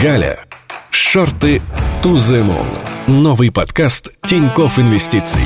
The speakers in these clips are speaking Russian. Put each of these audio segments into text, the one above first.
Галя. Шорты to the moon. Новый подкаст Тиньков Инвестиций.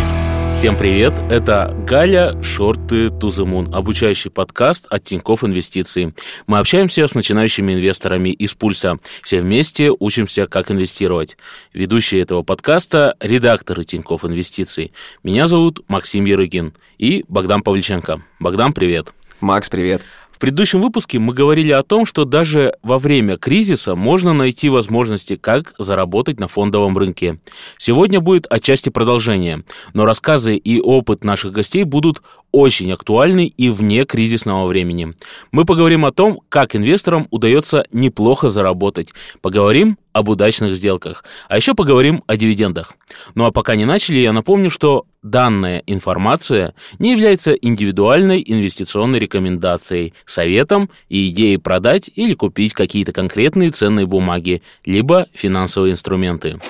Всем привет, это Галя Шорты to the Moon, обучающий подкаст от Тиньков Инвестиций. Мы общаемся с начинающими инвесторами из Пульса. Все вместе учимся, как инвестировать. Ведущие этого подкаста – редакторы Тиньков Инвестиций. Меня зовут Максим Ярыгин и Богдан Павличенко. Богдан, привет. Макс, привет предыдущем выпуске мы говорили о том, что даже во время кризиса можно найти возможности, как заработать на фондовом рынке. Сегодня будет отчасти продолжение, но рассказы и опыт наших гостей будут очень актуальны и вне кризисного времени. Мы поговорим о том, как инвесторам удается неплохо заработать. Поговорим об удачных сделках. А еще поговорим о дивидендах. Ну а пока не начали, я напомню, что данная информация не является индивидуальной инвестиционной рекомендацией, советом и идеей продать или купить какие-то конкретные ценные бумаги, либо финансовые инструменты.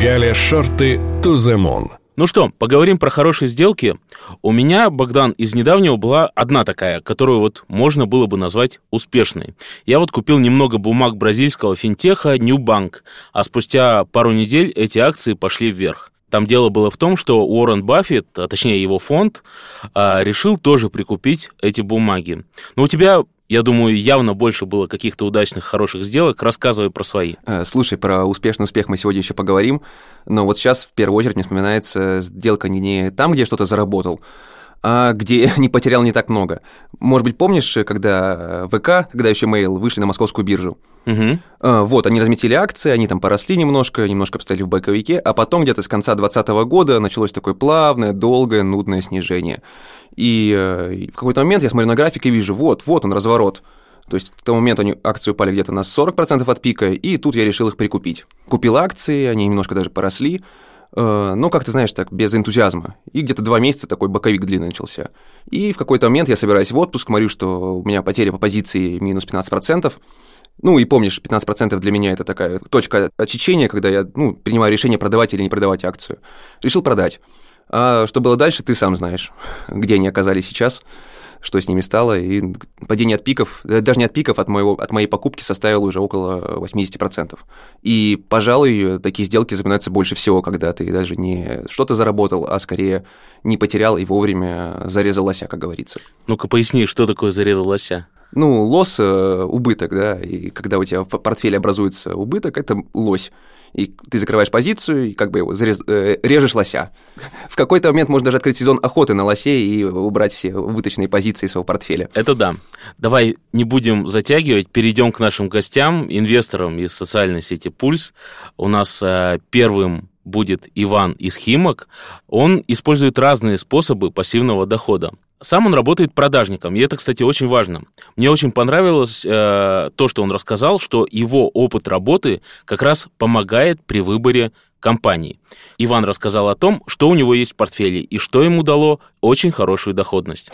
Галя Шорты Туземон. Ну что, поговорим про хорошие сделки. У меня, Богдан, из недавнего была одна такая, которую вот можно было бы назвать успешной. Я вот купил немного бумаг бразильского финтеха New Bank, а спустя пару недель эти акции пошли вверх. Там дело было в том, что Уоррен Баффет, а точнее его фонд, а, решил тоже прикупить эти бумаги. Но у тебя я думаю, явно больше было каких-то удачных, хороших сделок. Рассказывай про свои. Э, слушай, про успешный успех мы сегодня еще поговорим. Но вот сейчас в первую очередь мне вспоминается сделка не там, где я что-то заработал, где не потерял не так много. Может быть, помнишь, когда ВК, когда еще Mail вышли на московскую биржу? Угу. Вот, они разметили акции, они там поросли немножко, немножко встали в боковике, а потом где-то с конца 2020 года началось такое плавное, долгое, нудное снижение. И э, в какой-то момент я смотрю на график и вижу, вот, вот он, разворот. То есть в тот момент они, акции упали где-то на 40% от пика, и тут я решил их прикупить. Купил акции, они немножко даже поросли, Э, ну, как ты знаешь, так, без энтузиазма. И где-то два месяца такой боковик длинный начался. И в какой-то момент я собираюсь в отпуск, смотрю, что у меня потеря по позиции минус 15%. Ну, и помнишь, 15% для меня это такая точка отсечения, когда я ну, принимаю решение, продавать или не продавать акцию. Решил продать. А что было дальше, ты сам знаешь, где они оказались сейчас что с ними стало, и падение от пиков, э, даже не от пиков, от, моего, от моей покупки составило уже около 80%. И, пожалуй, такие сделки запоминаются больше всего, когда ты даже не что-то заработал, а скорее не потерял и вовремя зарезал лося, как говорится. Ну-ка поясни, что такое зарезал лося? Ну, лос э, – убыток, да, и когда у тебя в портфеле образуется убыток, это лось и ты закрываешь позицию, и как бы его зарез... э, режешь лося. В какой-то момент можно даже открыть сезон охоты на лосей и убрать все убыточные позиции из своего портфеля. Это да. Давай не будем затягивать, перейдем к нашим гостям, инвесторам из социальной сети «Пульс». У нас э, первым будет Иван из Химок. Он использует разные способы пассивного дохода. Сам он работает продажником, и это, кстати, очень важно. Мне очень понравилось э, то, что он рассказал, что его опыт работы как раз помогает при выборе компании. Иван рассказал о том, что у него есть в портфеле и что ему дало очень хорошую доходность.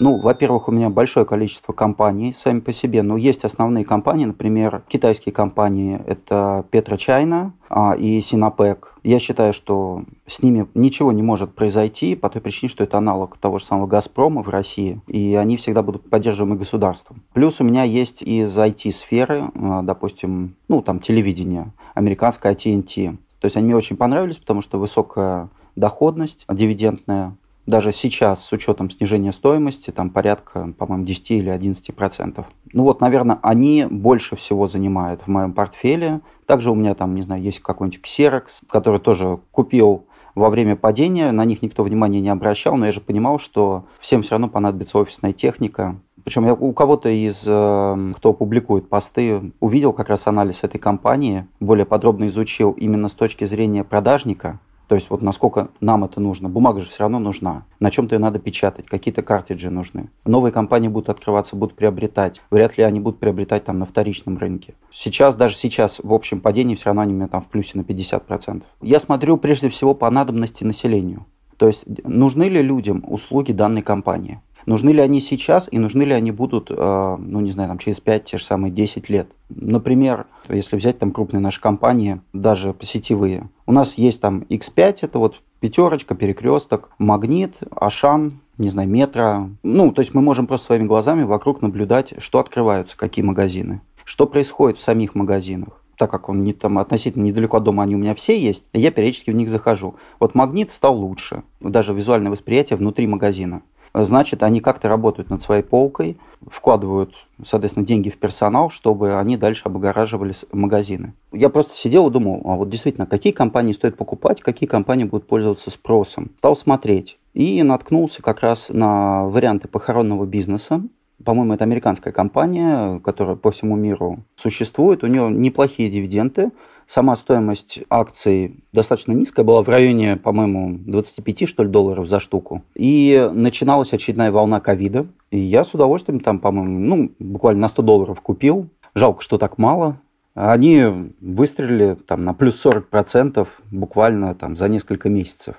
Ну, во-первых, у меня большое количество компаний сами по себе, но есть основные компании, например, китайские компании, это Петрочайна а, и Синопек. Я считаю, что с ними ничего не может произойти по той причине, что это аналог того же самого «Газпрома» в России, и они всегда будут поддерживаемы государством. Плюс у меня есть из IT-сферы, а, допустим, ну, там, телевидение, американское TNT. То есть они мне очень понравились, потому что высокая доходность дивидендная, даже сейчас с учетом снижения стоимости, там порядка, по-моему, 10 или 11 процентов. Ну вот, наверное, они больше всего занимают в моем портфеле. Также у меня там, не знаю, есть какой-нибудь Xerox, который тоже купил во время падения, на них никто внимания не обращал, но я же понимал, что всем все равно понадобится офисная техника. Причем я у кого-то из, э, кто публикует посты, увидел как раз анализ этой компании, более подробно изучил именно с точки зрения продажника, то есть вот насколько нам это нужно. Бумага же все равно нужна. На чем-то ее надо печатать, какие-то картриджи нужны. Новые компании будут открываться, будут приобретать. Вряд ли они будут приобретать там на вторичном рынке. Сейчас, даже сейчас, в общем падении все равно они у меня там в плюсе на 50%. Я смотрю прежде всего по надобности населению. То есть нужны ли людям услуги данной компании? Нужны ли они сейчас и нужны ли они будут, э, ну не знаю, там через 5, те же самые 10 лет? Например, если взять там крупные наши компании, даже сетевые, у нас есть там X5, это вот пятерочка, перекресток, магнит, Ашан, не знаю, метро. Ну, то есть мы можем просто своими глазами вокруг наблюдать, что открываются, какие магазины Что происходит в самих магазинах? так как он не там относительно недалеко от дома, они у меня все есть, я периодически в них захожу. Вот магнит стал лучше, даже визуальное восприятие внутри магазина значит, они как-то работают над своей полкой, вкладывают, соответственно, деньги в персонал, чтобы они дальше облагораживали магазины. Я просто сидел и думал, а вот действительно, какие компании стоит покупать, какие компании будут пользоваться спросом. Стал смотреть и наткнулся как раз на варианты похоронного бизнеса. По-моему, это американская компания, которая по всему миру существует. У нее неплохие дивиденды, Сама стоимость акций достаточно низкая, была в районе, по-моему, 25 что ли, долларов за штуку. И начиналась очередная волна ковида. И я с удовольствием там, по-моему, ну, буквально на 100 долларов купил. Жалко, что так мало. Они выстрелили там на плюс 40% буквально там за несколько месяцев.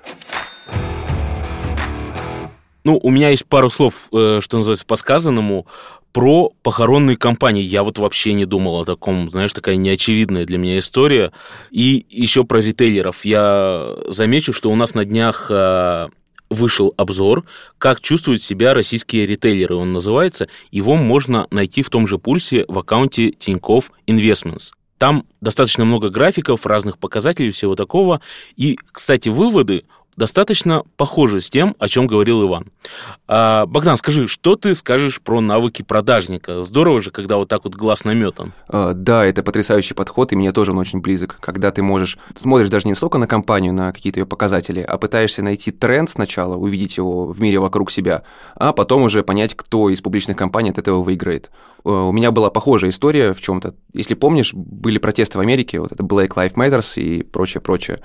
Ну, у меня есть пару слов, э, что называется, по сказанному про похоронные компании. Я вот вообще не думал о таком, знаешь, такая неочевидная для меня история. И еще про ритейлеров. Я замечу, что у нас на днях э, вышел обзор, как чувствуют себя российские ритейлеры, он называется. Его можно найти в том же пульсе в аккаунте Тинькофф Investments. Там достаточно много графиков, разных показателей, всего такого. И, кстати, выводы достаточно похоже с тем, о чем говорил Иван. А, Богдан, скажи, что ты скажешь про навыки продажника? Здорово же, когда вот так вот глаз наметан. А, да, это потрясающий подход, и мне тоже он очень близок. Когда ты можешь, смотришь даже не столько на компанию, на какие-то ее показатели, а пытаешься найти тренд сначала, увидеть его в мире вокруг себя, а потом уже понять, кто из публичных компаний от этого выиграет. А, у меня была похожая история в чем-то. Если помнишь, были протесты в Америке, вот это Black Lives Matter и прочее, прочее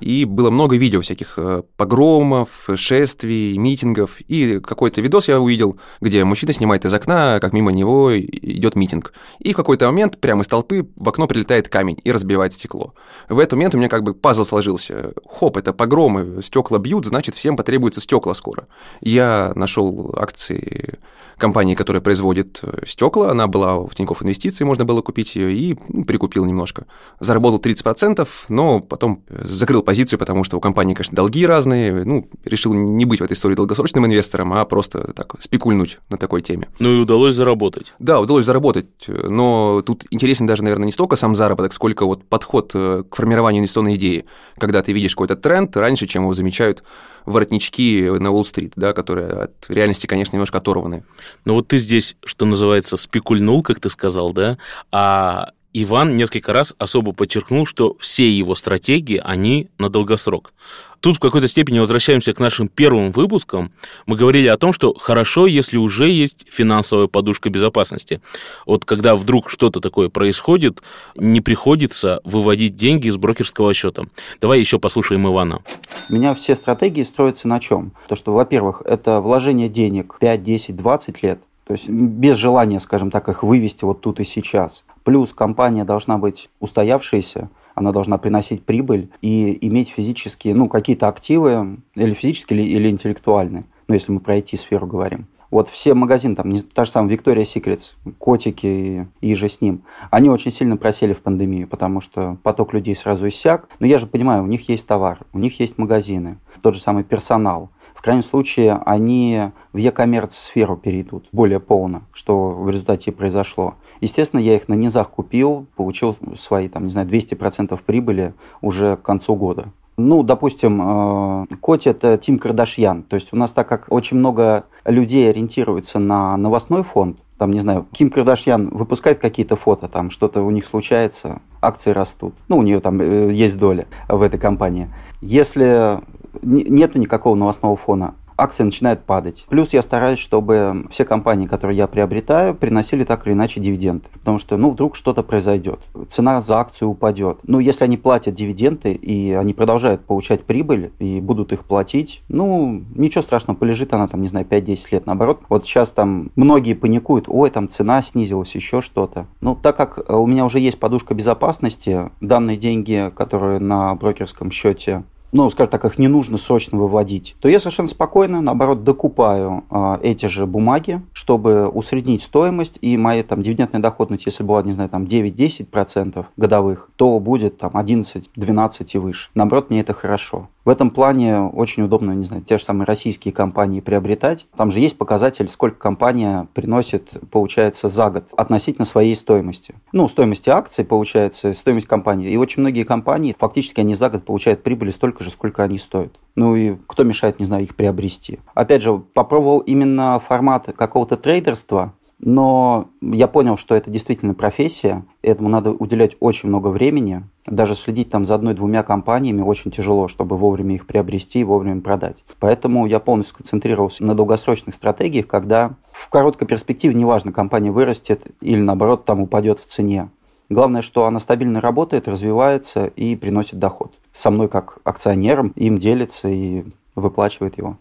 и было много видео всяких э, погромов, шествий, митингов, и какой-то видос я увидел, где мужчина снимает из окна, как мимо него идет митинг. И в какой-то момент прямо из толпы в окно прилетает камень и разбивает стекло. В этот момент у меня как бы пазл сложился. Хоп, это погромы, стекла бьют, значит, всем потребуется стекла скоро. Я нашел акции компании, которая производит э, стекла. Она была в Тинькофф Инвестиции, можно было купить ее, и ну, прикупил немножко. Заработал 30%, но потом э, закрыл позицию, потому что у компании, конечно, долги разные. Ну, решил не быть в этой истории долгосрочным инвестором, а просто так спекульнуть на такой теме. Ну и удалось заработать. Да, удалось заработать, но тут интересен даже, наверное, не столько сам заработок, сколько вот подход э, к формированию инвестиционной идеи. Когда ты видишь какой-то тренд раньше, чем его замечают воротнички на Уолл-стрит, да, которые от реальности, конечно, немножко оторваны. Но вот ты здесь, что называется, спекульнул, как ты сказал, да, а Иван несколько раз особо подчеркнул, что все его стратегии, они на долгосрок. Тут в какой-то степени возвращаемся к нашим первым выпускам. Мы говорили о том, что хорошо, если уже есть финансовая подушка безопасности. Вот когда вдруг что-то такое происходит, не приходится выводить деньги из брокерского счета. Давай еще послушаем Ивана. У меня все стратегии строятся на чем? То, что, во-первых, это вложение денег 5, 10, 20 лет. То есть без желания, скажем так, их вывести вот тут и сейчас. Плюс компания должна быть устоявшейся, она должна приносить прибыль и иметь физические, ну, какие-то активы, или физические, или, или интеллектуальные, ну, если мы про IT-сферу говорим. Вот все магазины, там, не, та же самая Victoria's Secret, котики и, и же с ним, они очень сильно просели в пандемию, потому что поток людей сразу иссяк. Но я же понимаю, у них есть товар, у них есть магазины, тот же самый персонал. В крайнем случае, они в e-commerce сферу перейдут более полно, что в результате произошло. Естественно, я их на низах купил, получил свои, там, не знаю, 200% прибыли уже к концу года. Ну, допустим, э, Коти это Тим Кардашьян. То есть у нас так как очень много людей ориентируется на новостной фонд, там, не знаю, Ким Кардашьян выпускает какие-то фото, там что-то у них случается, акции растут. Ну, у нее там э, есть доля в этой компании. Если нету никакого новостного фона, акции начинают падать. Плюс я стараюсь, чтобы все компании, которые я приобретаю, приносили так или иначе дивиденды. Потому что, ну, вдруг что-то произойдет. Цена за акцию упадет. Ну, если они платят дивиденды, и они продолжают получать прибыль, и будут их платить, ну, ничего страшного, полежит она там, не знаю, 5-10 лет. Наоборот, вот сейчас там многие паникуют, ой, там цена снизилась, еще что-то. Ну, так как у меня уже есть подушка безопасности, данные деньги, которые на брокерском счете ну, скажем так, их не нужно срочно выводить, то я совершенно спокойно, наоборот, докупаю э, эти же бумаги, что чтобы усреднить стоимость, и моя там дивидендная доходность, если была, не знаю, там 9-10% годовых, то будет там 11-12 и выше. Наоборот, мне это хорошо. В этом плане очень удобно, не знаю, те же самые российские компании приобретать. Там же есть показатель, сколько компания приносит, получается, за год относительно своей стоимости. Ну, стоимости акций, получается, стоимость компании. И очень многие компании, фактически, они за год получают прибыли столько же, сколько они стоят. Ну и кто мешает, не знаю, их приобрести. Опять же, попробовал именно формат какого-то трейдерства, но я понял, что это действительно профессия, этому надо уделять очень много времени. Даже следить там за одной-двумя компаниями очень тяжело, чтобы вовремя их приобрести и вовремя продать. Поэтому я полностью концентрировался на долгосрочных стратегиях, когда в короткой перспективе, неважно, компания вырастет или наоборот там упадет в цене. Главное, что она стабильно работает, развивается и приносит доход. Со мной как акционером им делится и выплачивает его.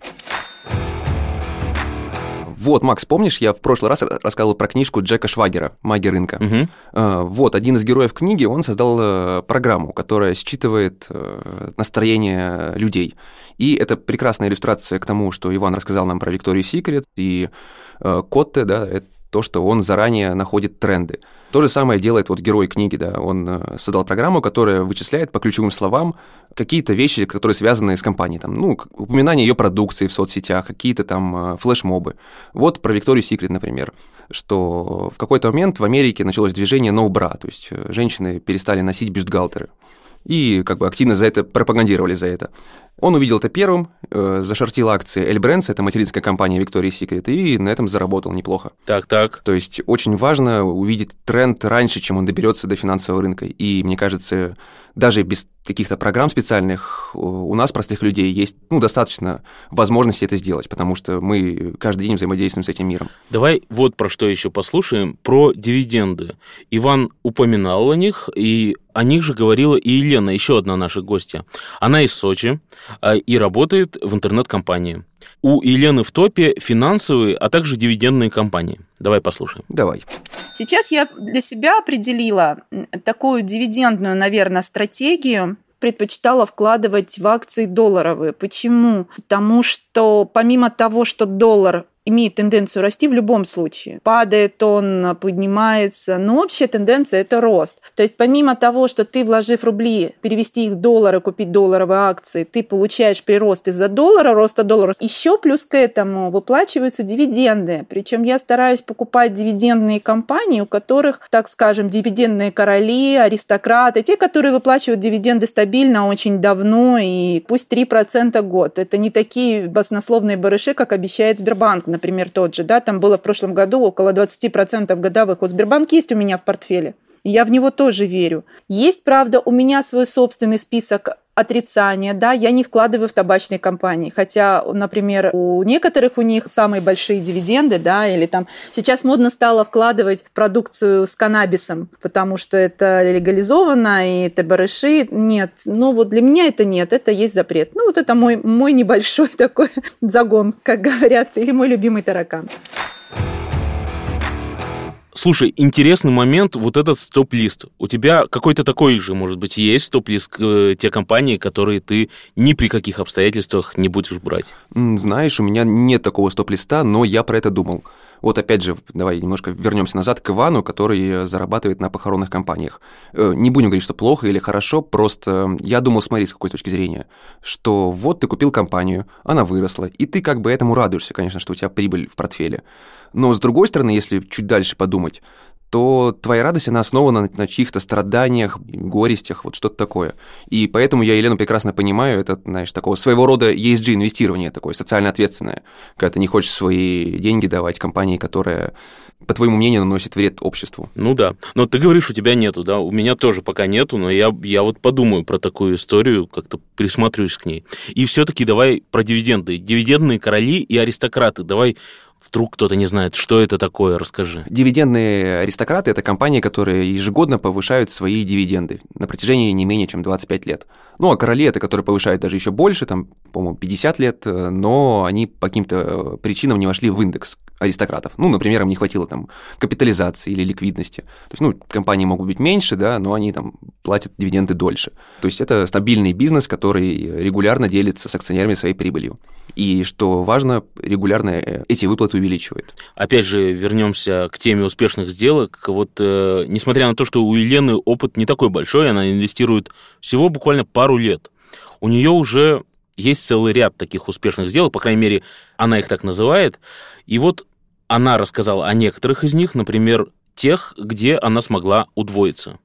Вот, Макс, помнишь, я в прошлый раз рассказывал про книжку Джека Швагера «Маги рынка». Угу. Вот, один из героев книги, он создал э, программу, которая считывает э, настроение людей. И это прекрасная иллюстрация к тому, что Иван рассказал нам про Викторию Секрет и Котте, да, это то, что он заранее находит тренды. То же самое делает вот герой книги, да, он э, создал программу, которая вычисляет по ключевым словам какие-то вещи, которые связаны с компанией, там, ну, упоминание ее продукции в соцсетях, какие-то там э, флешмобы. Вот про Викторию Секрет, например, что в какой-то момент в Америке началось движение no bra, то есть э, женщины перестали носить бюстгальтеры и как бы активно за это пропагандировали за это. Он увидел это первым, э, зашортил акции Эль Брэнс, это материнская компания Victoria's Secret, и на этом заработал неплохо. Так, так. То есть очень важно увидеть тренд раньше, чем он доберется до финансового рынка. И мне кажется, даже без каких-то программ специальных у нас, простых людей, есть ну, достаточно возможности это сделать, потому что мы каждый день взаимодействуем с этим миром. Давай вот про что еще послушаем, про дивиденды. Иван упоминал о них, и о них же говорила и Елена, еще одна наша гостья. Она из Сочи и работает в интернет-компании. У Елены в топе финансовые, а также дивидендные компании. Давай послушаем. Давай. Сейчас я для себя определила такую дивидендную, наверное, стратегию, предпочитала вкладывать в акции долларовые. Почему? Потому что помимо того, что доллар имеет тенденцию расти в любом случае. Падает он, поднимается, но общая тенденция – это рост. То есть помимо того, что ты, вложив рубли, перевести их в доллары, купить долларовые акции, ты получаешь прирост из-за доллара, роста доллара, еще плюс к этому выплачиваются дивиденды. Причем я стараюсь покупать дивидендные компании, у которых, так скажем, дивидендные короли, аристократы, те, которые выплачивают дивиденды стабильно очень давно и пусть 3% в год. Это не такие баснословные барыши, как обещает Сбербанк, например, тот же, да, там было в прошлом году около 20% годовых. Вот Сбербанк есть у меня в портфеле, я в него тоже верю. Есть, правда, у меня свой собственный список отрицания, да, я не вкладываю в табачные компании, хотя, например, у некоторых у них самые большие дивиденды, да, или там сейчас модно стало вкладывать продукцию с каннабисом, потому что это легализовано, и это барыши, нет, ну вот для меня это нет, это есть запрет. Ну вот это мой, мой небольшой такой загон, как говорят, или мой любимый таракан. Слушай, интересный момент, вот этот стоп-лист. У тебя какой-то такой же, может быть, есть стоп-лист э, те компании, которые ты ни при каких обстоятельствах не будешь брать? Знаешь, у меня нет такого стоп-листа, но я про это думал. Вот опять же, давай немножко вернемся назад к Ивану, который зарабатывает на похоронных компаниях. Э, не будем говорить, что плохо или хорошо, просто я думал, смотри, с какой точки зрения, что вот ты купил компанию, она выросла, и ты как бы этому радуешься, конечно, что у тебя прибыль в портфеле. Но с другой стороны, если чуть дальше подумать, то твоя радость, она основана на, на чьих-то страданиях, горестях, вот что-то такое. И поэтому я Елену прекрасно понимаю, это, знаешь, такого своего рода ESG-инвестирование такое, социально ответственное, когда ты не хочешь свои деньги давать компании, которая, по твоему мнению, наносит вред обществу. Ну да, но ты говоришь, у тебя нету, да, у меня тоже пока нету, но я, я вот подумаю про такую историю, как-то присмотрюсь к ней. И все таки давай про дивиденды. Дивидендные короли и аристократы, давай Вдруг кто-то не знает, что это такое, расскажи. Дивидендные аристократы – это компании, которые ежегодно повышают свои дивиденды на протяжении не менее чем 25 лет. Ну, а короли это, которые повышают даже еще больше, там, по-моему, 50 лет, э, но они по каким-то э, причинам не вошли в индекс аристократов. Ну, например, им не хватило там капитализации или ликвидности. То есть, ну, компании могут быть меньше, да, но они там платят дивиденды дольше. То есть это стабильный бизнес, который регулярно делится с акционерами своей прибылью. И что важно, регулярно э, эти выплаты увеличивает. Опять же, вернемся к теме успешных сделок. Вот э, несмотря на то, что у Елены опыт не такой большой, она инвестирует всего буквально пару лет. У нее уже есть целый ряд таких успешных сделок, по крайней мере, она их так называет. И вот она рассказала о некоторых из них, например, тех, где она смогла удвоиться.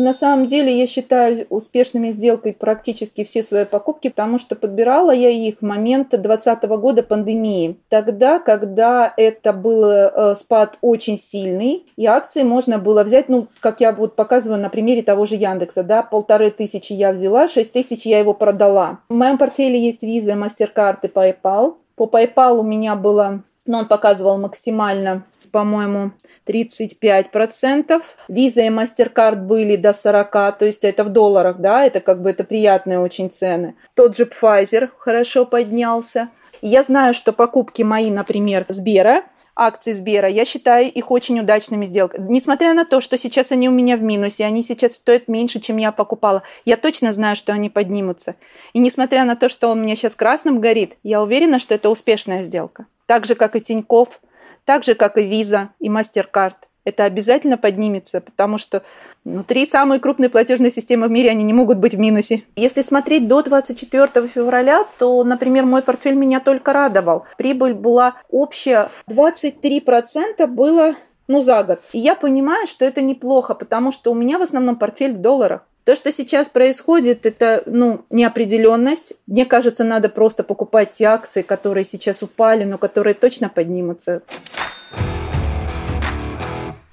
На самом деле я считаю успешными сделкой практически все свои покупки, потому что подбирала я их в момент 2020 года пандемии. Тогда, когда это был э, спад очень сильный, и акции можно было взять, ну, как я вот показываю на примере того же Яндекса, да, полторы тысячи я взяла, шесть тысяч я его продала. В моем портфеле есть MasterCard и PayPal. По PayPal у меня было, ну, он показывал максимально по-моему, 35%. Visa и MasterCard были до 40%, то есть это в долларах, да, это как бы это приятные очень цены. Тот же Pfizer хорошо поднялся. Я знаю, что покупки мои, например, Сбера, акции Сбера, я считаю их очень удачными сделками. Несмотря на то, что сейчас они у меня в минусе, они сейчас стоят меньше, чем я покупала, я точно знаю, что они поднимутся. И несмотря на то, что он у меня сейчас красным горит, я уверена, что это успешная сделка. Так же, как и Тиньков, так же, как и Visa и MasterCard. Это обязательно поднимется, потому что внутри самые крупные платежные системы в мире, они не могут быть в минусе. Если смотреть до 24 февраля, то, например, мой портфель меня только радовал. Прибыль была общая 23% было ну, за год. И я понимаю, что это неплохо, потому что у меня в основном портфель в долларах. То, что сейчас происходит, это ну, неопределенность. Мне кажется, надо просто покупать те акции, которые сейчас упали, но которые точно поднимутся.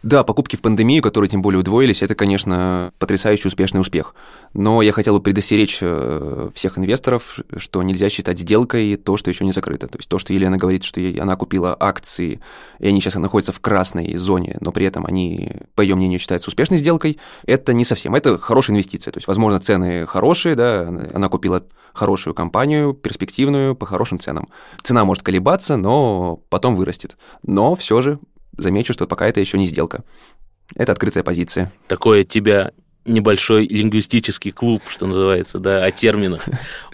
Да, покупки в пандемию, которые тем более удвоились, это, конечно, потрясающий успешный успех. Но я хотел бы предостеречь э, всех инвесторов, что нельзя считать сделкой то, что еще не закрыто. То есть то, что Елена говорит, что она купила акции, и они сейчас находятся в красной зоне, но при этом они, по ее мнению, считаются успешной сделкой, это не совсем. Это хорошая инвестиция. То есть, возможно, цены хорошие, да, она купила хорошую компанию, перспективную, по хорошим ценам. Цена может колебаться, но потом вырастет. Но все же замечу, что пока это еще не сделка. Это открытая позиция. Такое тебя небольшой лингвистический клуб, что называется, да, о терминах.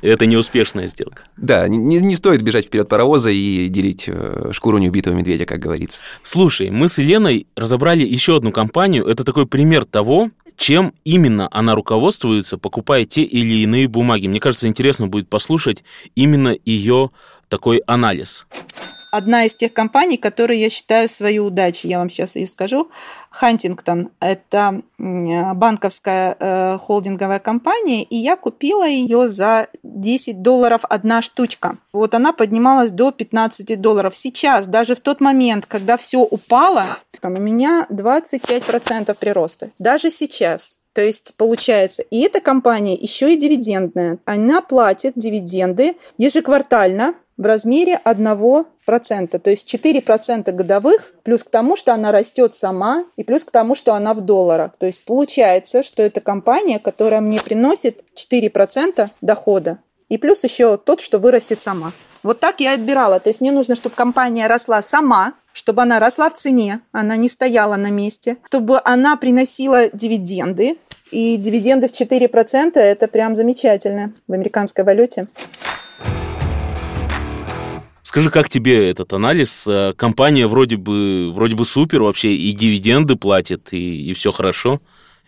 Это неуспешная сделка. Да, не, не стоит бежать вперед паровоза и делить э, шкуру неубитого медведя, как говорится. Слушай, мы с Еленой разобрали еще одну компанию. Это такой пример того, чем именно она руководствуется, покупая те или иные бумаги. Мне кажется, интересно будет послушать именно ее такой анализ одна из тех компаний, которые я считаю свою удачу. Я вам сейчас ее скажу. Хантингтон – это банковская э, холдинговая компания, и я купила ее за 10 долларов одна штучка. Вот она поднималась до 15 долларов. Сейчас, даже в тот момент, когда все упало, там у меня 25% прироста. Даже сейчас. То есть получается, и эта компания еще и дивидендная. Она платит дивиденды ежеквартально в размере 1%. То есть 4% годовых, плюс к тому, что она растет сама, и плюс к тому, что она в долларах. То есть получается, что это компания, которая мне приносит 4% дохода. И плюс еще тот, что вырастет сама. Вот так я отбирала. То есть мне нужно, чтобы компания росла сама, чтобы она росла в цене, она не стояла на месте, чтобы она приносила дивиденды. И дивиденды в 4% это прям замечательно в американской валюте. Скажи, как тебе этот анализ? Э, компания вроде бы, вроде бы супер вообще, и дивиденды платит, и, и все хорошо.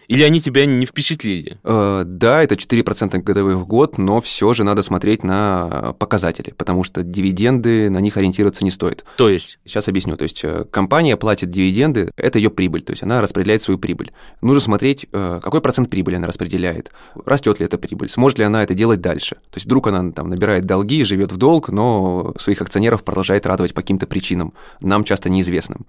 Или они тебя не впечатлили? Э, да, это 4% годовых в год, но все же надо смотреть на показатели, потому что дивиденды, на них ориентироваться не стоит. То есть? Сейчас объясню. То есть э, компания платит дивиденды, это ее прибыль, то есть она распределяет свою прибыль. Нужно смотреть, э, какой процент прибыли она распределяет, растет ли эта прибыль, сможет ли она это делать дальше. То есть вдруг она там набирает долги, живет в долг, но своих акционеров продолжает радовать по каким-то причинам, нам часто неизвестным.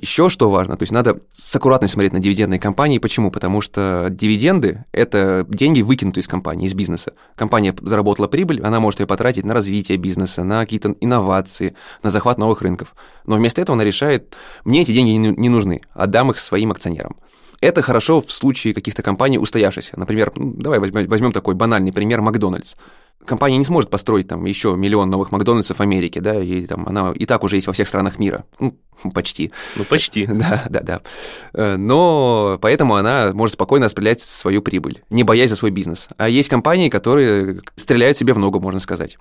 Еще что важно, то есть надо с аккуратностью смотреть на дивидендные компании. Почему? Потому что дивиденды – это деньги, выкинутые из компании, из бизнеса. Компания заработала прибыль, она может ее потратить на развитие бизнеса, на какие-то инновации, на захват новых рынков. Но вместо этого она решает, мне эти деньги не нужны, отдам их своим акционерам. Это хорошо в случае каких-то компаний устоявшихся. Например, ну, давай возьмем, возьмем такой банальный пример Макдональдс компания не сможет построить там еще миллион новых Макдональдсов в Америке, да, и там она и так уже есть во всех странах мира. Ну, почти. Ну, почти. Да, да, да. Э, но поэтому она может спокойно распределять свою прибыль, не боясь за свой бизнес. А есть компании, которые стреляют себе в ногу, можно сказать.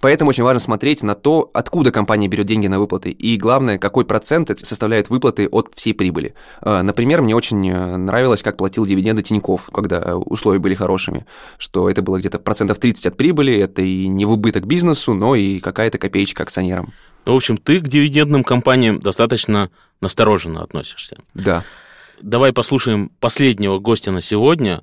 Поэтому очень важно смотреть на то, откуда компания берет деньги на выплаты, и главное, какой процент составляют выплаты от всей прибыли. А, например, мне очень э, нравилось, как платил дивиденды Тиньков, когда условия были хорошими, что это было где-то процентов 30 от прибыли, это и не в убыток бизнесу, но и какая-то копеечка акционерам. В общем, ты к дивидендным компаниям достаточно настороженно относишься. Да. Давай послушаем последнего гостя на сегодня.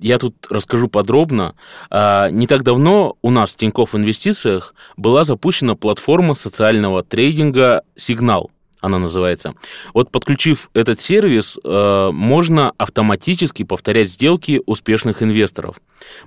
Я тут расскажу подробно. А, не так давно у нас в Тинькофф Инвестициях была запущена платформа социального трейдинга «Сигнал» она называется. Вот подключив этот сервис, э, можно автоматически повторять сделки успешных инвесторов.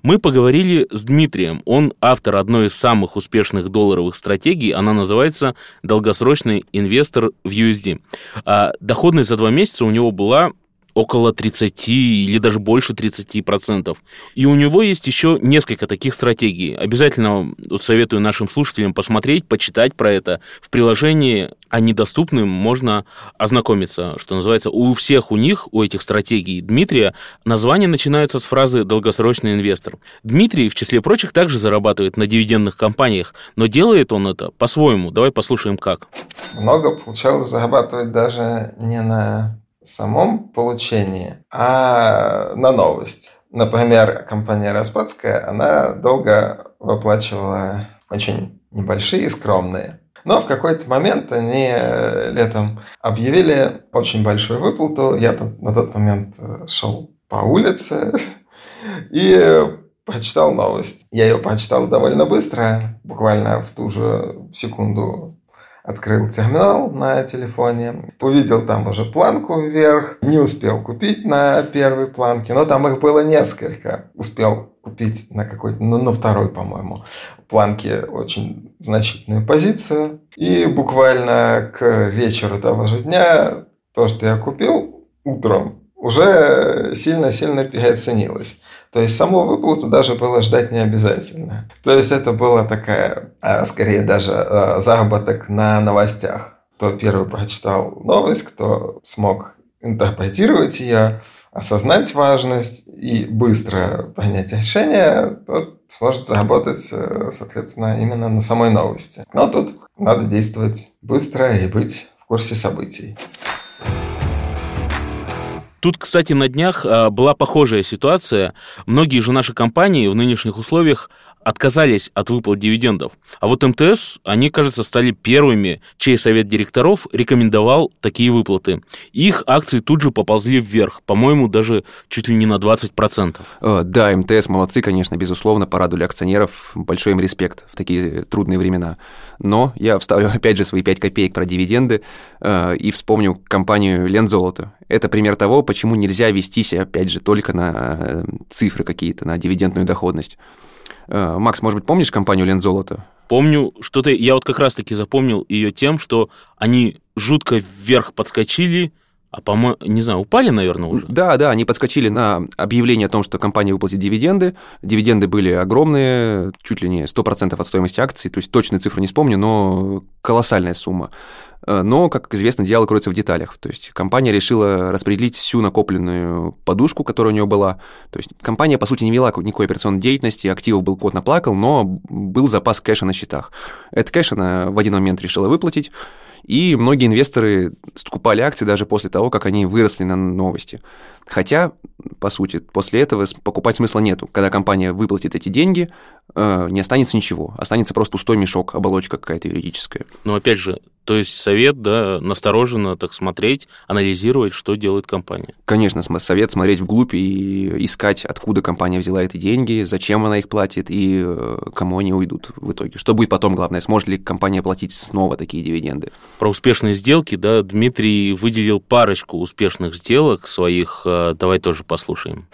Мы поговорили с Дмитрием. Он автор одной из самых успешных долларовых стратегий. Она называется «Долгосрочный инвестор в USD». А доходность за два месяца у него была около 30 или даже больше 30%. И у него есть еще несколько таких стратегий. Обязательно вот советую нашим слушателям посмотреть, почитать про это. В приложении они доступны, можно ознакомиться, что называется. У всех у них, у этих стратегий Дмитрия, название начинаются с фразы «долгосрочный инвестор». Дмитрий, в числе прочих, также зарабатывает на дивидендных компаниях, но делает он это по-своему. Давай послушаем, как. Много получалось зарабатывать даже не на самом получении, а на новость. Например, компания Распадская, она долго выплачивала очень небольшие, скромные. Но в какой-то момент они э, летом объявили очень большую выплату. Я на тот момент э, шел по улице и прочитал новость. Я ее прочитал довольно быстро, буквально в ту же секунду открыл терминал на телефоне, увидел там уже планку вверх, не успел купить на первой планке, но там их было несколько. Успел купить на какой-то, ну, на второй, по-моему, планке очень значительную позицию. И буквально к вечеру того же дня то, что я купил утром, уже сильно-сильно переоценилось. То есть саму выплату даже было ждать не обязательно. То есть это была такая, а, скорее даже а, заработок на новостях. Кто первый прочитал новость, кто смог интерпретировать ее, осознать важность и быстро принять решение, тот сможет заработать, э, соответственно, именно на самой новости. Но тут надо действовать быстро и быть в курсе событий. Тут, кстати, на днях а, была похожая ситуация. Многие же наши компании в нынешних условиях отказались от выплат дивидендов. А вот МТС, они, кажется, стали первыми, чей совет директоров рекомендовал такие выплаты. Их акции тут же поползли вверх, по-моему, даже чуть ли не на 20%. Э, да, МТС молодцы, конечно, безусловно, порадовали акционеров. Большой им респект в такие трудные времена. Но я вставлю опять же свои 5 копеек про дивиденды э, и вспомню компанию Лензолото. Это пример того, почему нельзя вестись, опять же, только на э, цифры какие-то, на дивидендную доходность. Э, Макс, может быть, помнишь компанию Лензолото? Помню, что-то я вот как раз-таки запомнил ее тем, что они жутко вверх подскочили, а, по-моему, не знаю, упали, наверное, уже? Да, да, они подскочили на объявление о том, что компания выплатит дивиденды. Дивиденды были огромные, чуть ли не 100% от стоимости акций, то есть точную цифру не вспомню, но колоссальная сумма. Э, но, как известно, дело кроется в деталях. То есть компания решила распределить всю накопленную подушку, которая у нее была. То есть компания, по сути, не вела никакой операционной деятельности, активов был кот наплакал, но был запас кэша на счетах. Этот кэш она в один момент решила выплатить, и многие инвесторы скупали акции даже после того, как они выросли на новости. Хотя, по сути, после этого покупать смысла нету. Когда компания выплатит эти деньги, э, не останется ничего. Останется просто пустой мешок, оболочка какая-то юридическая. Но опять же, то есть совет, да, настороженно так смотреть, анализировать, что делает компания. Конечно, совет смотреть вглубь и искать, откуда компания взяла эти деньги, зачем она их платит и э, кому они уйдут в итоге. Что будет потом, главное, сможет ли компания платить снова такие дивиденды. Про успешные сделки, да, Дмитрий выделил парочку успешных сделок своих э, давай тоже послушаем.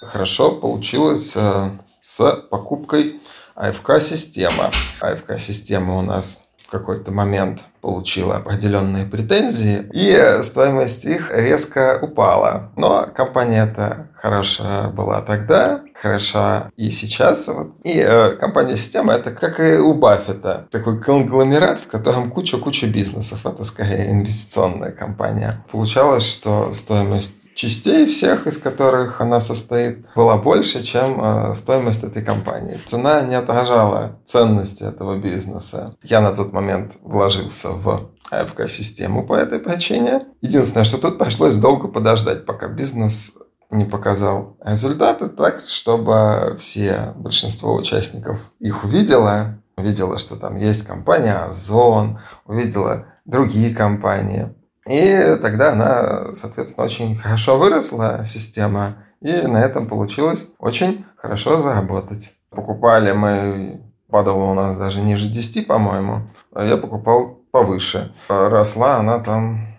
Хорошо получилось э, с покупкой АФК-система. АФК-система у нас в какой-то момент получила определенные претензии, и стоимость их резко упала. Но компания эта хорошая была тогда, хороша и сейчас. Вот. И э, компания «Система» — это как и у Баффета. Такой конгломерат, в котором куча-куча бизнесов. Это скорее инвестиционная компания. Получалось, что стоимость частей всех, из которых она состоит, была больше, чем э, стоимость этой компании. Цена не отражала ценности этого бизнеса. Я на тот момент вложился в АФК-систему по этой причине. Единственное, что тут пришлось долго подождать, пока бизнес не показал результаты так, чтобы все, большинство участников их увидело, увидела, что там есть компания Озон, увидела другие компании. И тогда она, соответственно, очень хорошо выросла, система, и на этом получилось очень хорошо заработать. Покупали мы, падало у нас даже ниже 10, по-моему, а я покупал повыше. Росла она там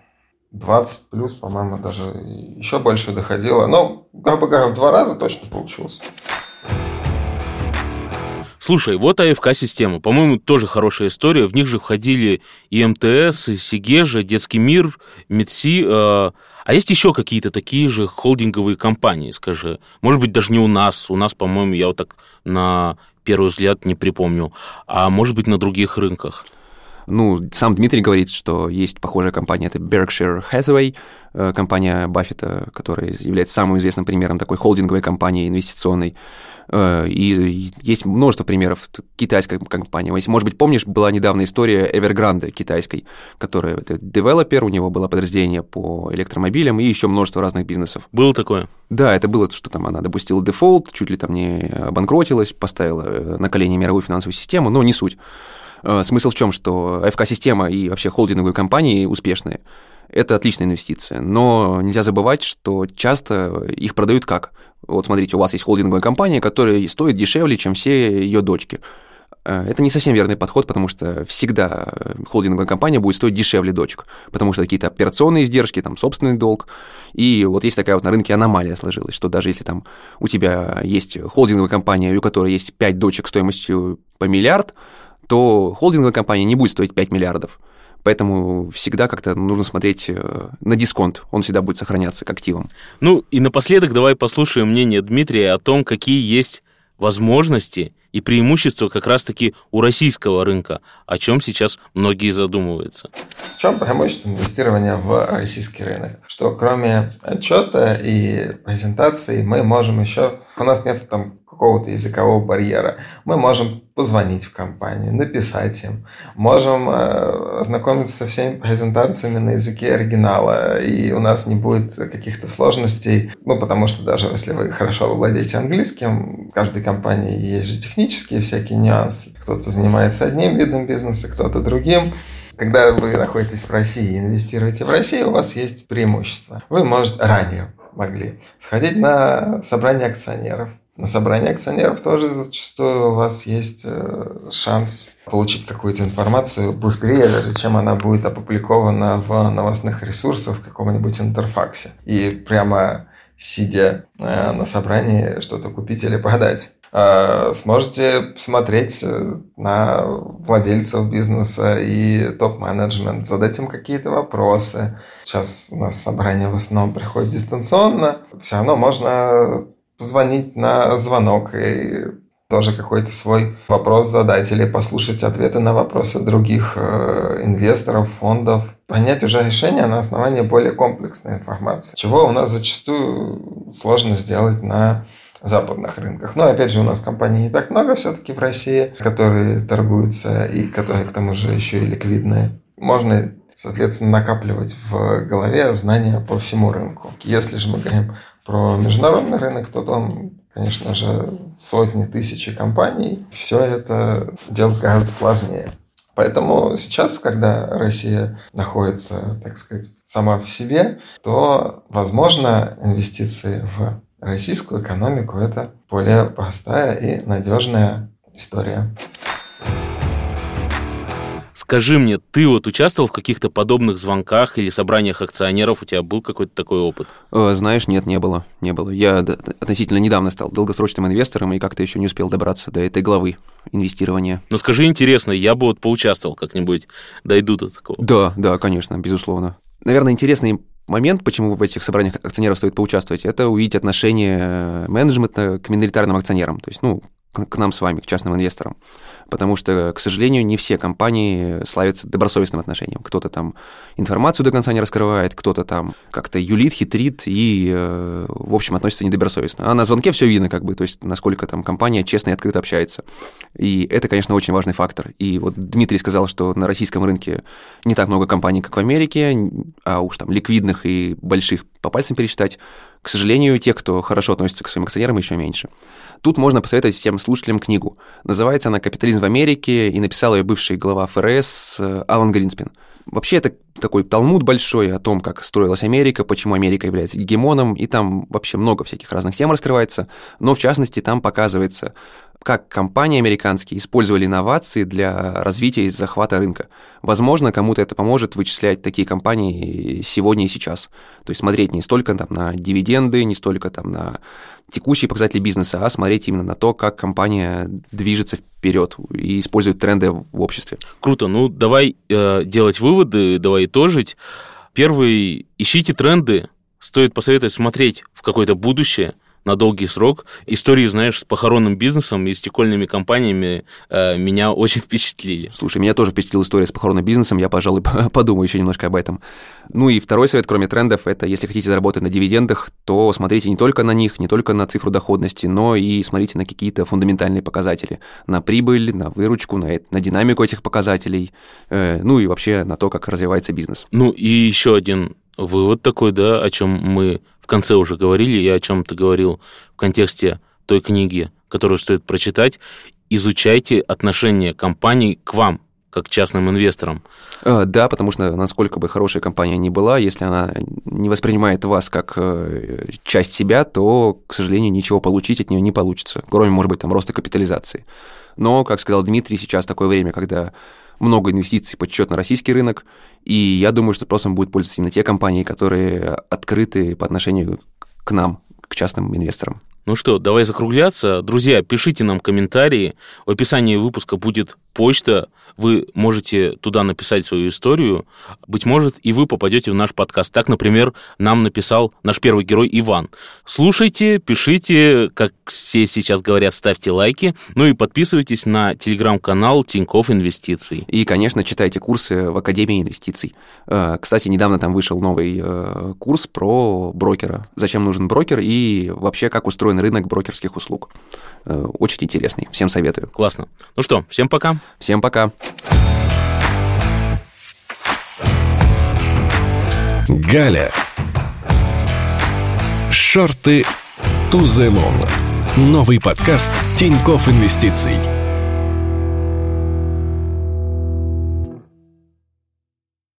20 плюс, по-моему, даже еще больше доходило. Но, грубо говоря, в два раза точно получилось. Слушай, вот АФК-система. По-моему, тоже хорошая история. В них же входили и МТС, и Сигежа, Детский мир, МедСи. Э, а есть еще какие-то такие же холдинговые компании, скажи? Может быть, даже не у нас. У нас, по-моему, я вот так на первый взгляд не припомню. А может быть, на других рынках. Ну, сам Дмитрий говорит, что есть похожая компания, это Berkshire Hathaway, э, компания Баффета, которая является самым известным примером такой холдинговой компании инвестиционной. Э, и есть множество примеров китайской компании. Если, может быть, помнишь, была недавно история Evergrande китайской, которая это девелопер, у него было подразделение по электромобилям и еще множество разных бизнесов. Было такое? Да, это было, что там она допустила дефолт, чуть ли там не обанкротилась, поставила э, на колени мировую финансовую систему, но не суть. Э, смысл в чем, что ФК-система и вообще холдинговые компании успешные. Это отличная инвестиция, но нельзя забывать, что часто их продают как? Вот смотрите, у вас есть холдинговая компания, которая стоит дешевле, чем все ее дочки. Э, это не совсем верный подход, потому что всегда холдинговая компания будет стоить дешевле дочек, потому что какие-то операционные издержки, там собственный долг. И вот есть такая вот на рынке аномалия сложилась, что даже если там у тебя есть холдинговая компания, у которой есть 5 дочек стоимостью по миллиард, то холдинговая компания не будет стоить 5 миллиардов. Поэтому всегда как-то нужно смотреть э, на дисконт, он всегда будет сохраняться к активам. Ну и напоследок давай послушаем мнение Дмитрия о том, какие есть возможности и преимущества как раз-таки у российского рынка, о чем сейчас многие задумываются. В чем преимущество инвестирования в российский рынок? Что кроме отчета и презентации мы можем еще... У нас нет там какого-то языкового барьера. Мы можем позвонить в компанию, написать им, можем э, ознакомиться со всеми презентациями на языке оригинала, и у нас не будет каких-то сложностей, ну, потому что даже если вы хорошо владеете английским, в каждой компании есть же технические всякие нюансы. Кто-то занимается одним видом бизнеса, кто-то другим. Когда вы находитесь в России и инвестируете в Россию, у вас есть преимущество. Вы, может, ранее могли сходить на собрание акционеров, на собрании акционеров тоже зачастую у вас есть э, шанс получить какую-то информацию быстрее, даже чем она будет опубликована в новостных ресурсах в каком-нибудь интерфаксе. И прямо сидя э, на собрании что-то купить или продать э, сможете смотреть на владельцев бизнеса и топ-менеджмент, задать им какие-то вопросы. Сейчас у нас собрание в основном приходит дистанционно. Все равно можно позвонить на звонок и тоже какой-то свой вопрос задать или послушать ответы на вопросы других э, инвесторов, фондов, принять уже решение на основании более комплексной информации, чего у нас зачастую сложно сделать на западных рынках. Но опять же, у нас компаний не так много все-таки в России, которые торгуются и которые к тому же еще и ликвидные. Можно соответственно, накапливать в голове знания по всему рынку. Если же мы говорим про международный рынок, то там, конечно же, сотни, тысячи компаний. Все это делать гораздо сложнее. Поэтому сейчас, когда Россия находится, так сказать, сама в себе, то, возможно, инвестиции в российскую экономику – это более простая и надежная история. Скажи мне, ты вот участвовал в каких-то подобных звонках или собраниях акционеров? У тебя был какой-то такой опыт? Э, знаешь, нет, не было, не было. Я относительно недавно стал долгосрочным инвестором и как-то еще не успел добраться до этой главы инвестирования. Ну скажи, интересно, я бы вот поучаствовал как-нибудь, дойду до такого. Да, да, конечно, безусловно. Наверное, интересный момент, почему в этих собраниях акционеров стоит поучаствовать, это увидеть отношение менеджмента к миноритарным акционерам. То есть, ну, к нам с вами, к частным инвесторам. Потому что, к сожалению, не все компании славятся добросовестным отношением. Кто-то там информацию до конца не раскрывает, кто-то там как-то юлит, хитрит и, э, в общем, относится недобросовестно. А на звонке все видно, как бы, то есть насколько там компания честно и открыто общается. И это, конечно, очень важный фактор. И вот Дмитрий сказал, что на российском рынке не так много компаний, как в Америке, а уж там ликвидных и больших по пальцам пересчитать. К сожалению, тех, кто хорошо относится к своим акционерам, еще меньше. Тут можно посоветовать всем слушателям книгу. Называется она «Капитализм в Америке», и написал ее бывший глава ФРС э, Алан Гринспен. Вообще, это такой талмуд большой о том, как строилась Америка, почему Америка является гегемоном, и там вообще много всяких разных тем раскрывается, но в частности там показывается, как компании американские использовали инновации для развития и захвата рынка. Возможно, кому-то это поможет вычислять такие компании сегодня и сейчас. То есть смотреть не столько там, на дивиденды, не столько там, на текущие показатели бизнеса, а смотреть именно на то, как компания движется вперед и использует тренды в обществе. Круто. Ну, давай э, делать выводы, давай итожить. Первый, ищите тренды. Стоит посоветовать смотреть в какое-то будущее – на долгий срок. Истории, знаешь, с похоронным бизнесом и стекольными компаниями э, меня очень впечатлили. Слушай, меня тоже впечатлила история с похоронным бизнесом, я, пожалуй, подумаю еще немножко об этом. Ну и второй совет, кроме трендов, это если хотите заработать на дивидендах, то смотрите не только на них, не только на цифру доходности, но и смотрите на какие-то фундаментальные показатели, на прибыль, на выручку, на, на динамику этих показателей, э, ну и вообще на то, как развивается бизнес. Ну и еще один вывод такой, да, о чем мы в конце уже говорили, я о чем ты говорил в контексте той книги, которую стоит прочитать, изучайте отношение компаний к вам, как частным инвесторам. Э, да, потому что насколько бы хорошая компания ни была, если она не воспринимает вас как э, часть себя, то, к сожалению, ничего получить от нее не получится, кроме, может быть, там роста капитализации. Но, как сказал Дмитрий, сейчас такое время, когда много инвестиций подсчет на российский рынок, и я думаю, что спросом будет пользоваться именно те компании, которые открыты по отношению к нам, к частным инвесторам. Ну что, давай закругляться. Друзья, пишите нам комментарии. В описании выпуска будет почта. Вы можете туда написать свою историю. Быть может, и вы попадете в наш подкаст. Так, например, нам написал наш первый герой Иван. Слушайте, пишите, как все сейчас говорят, ставьте лайки. Ну и подписывайтесь на телеграм-канал Тиньков Инвестиций. И, конечно, читайте курсы в Академии инвестиций. Э, кстати, недавно там вышел новый э, курс про брокера. Зачем нужен брокер и вообще как устроен рынок брокерских услуг. Э, очень интересный. Всем советую. Классно. Ну что, всем пока. Всем пока. Галя. Шорты to the moon. Новый подкаст Тиньков Инвестиций.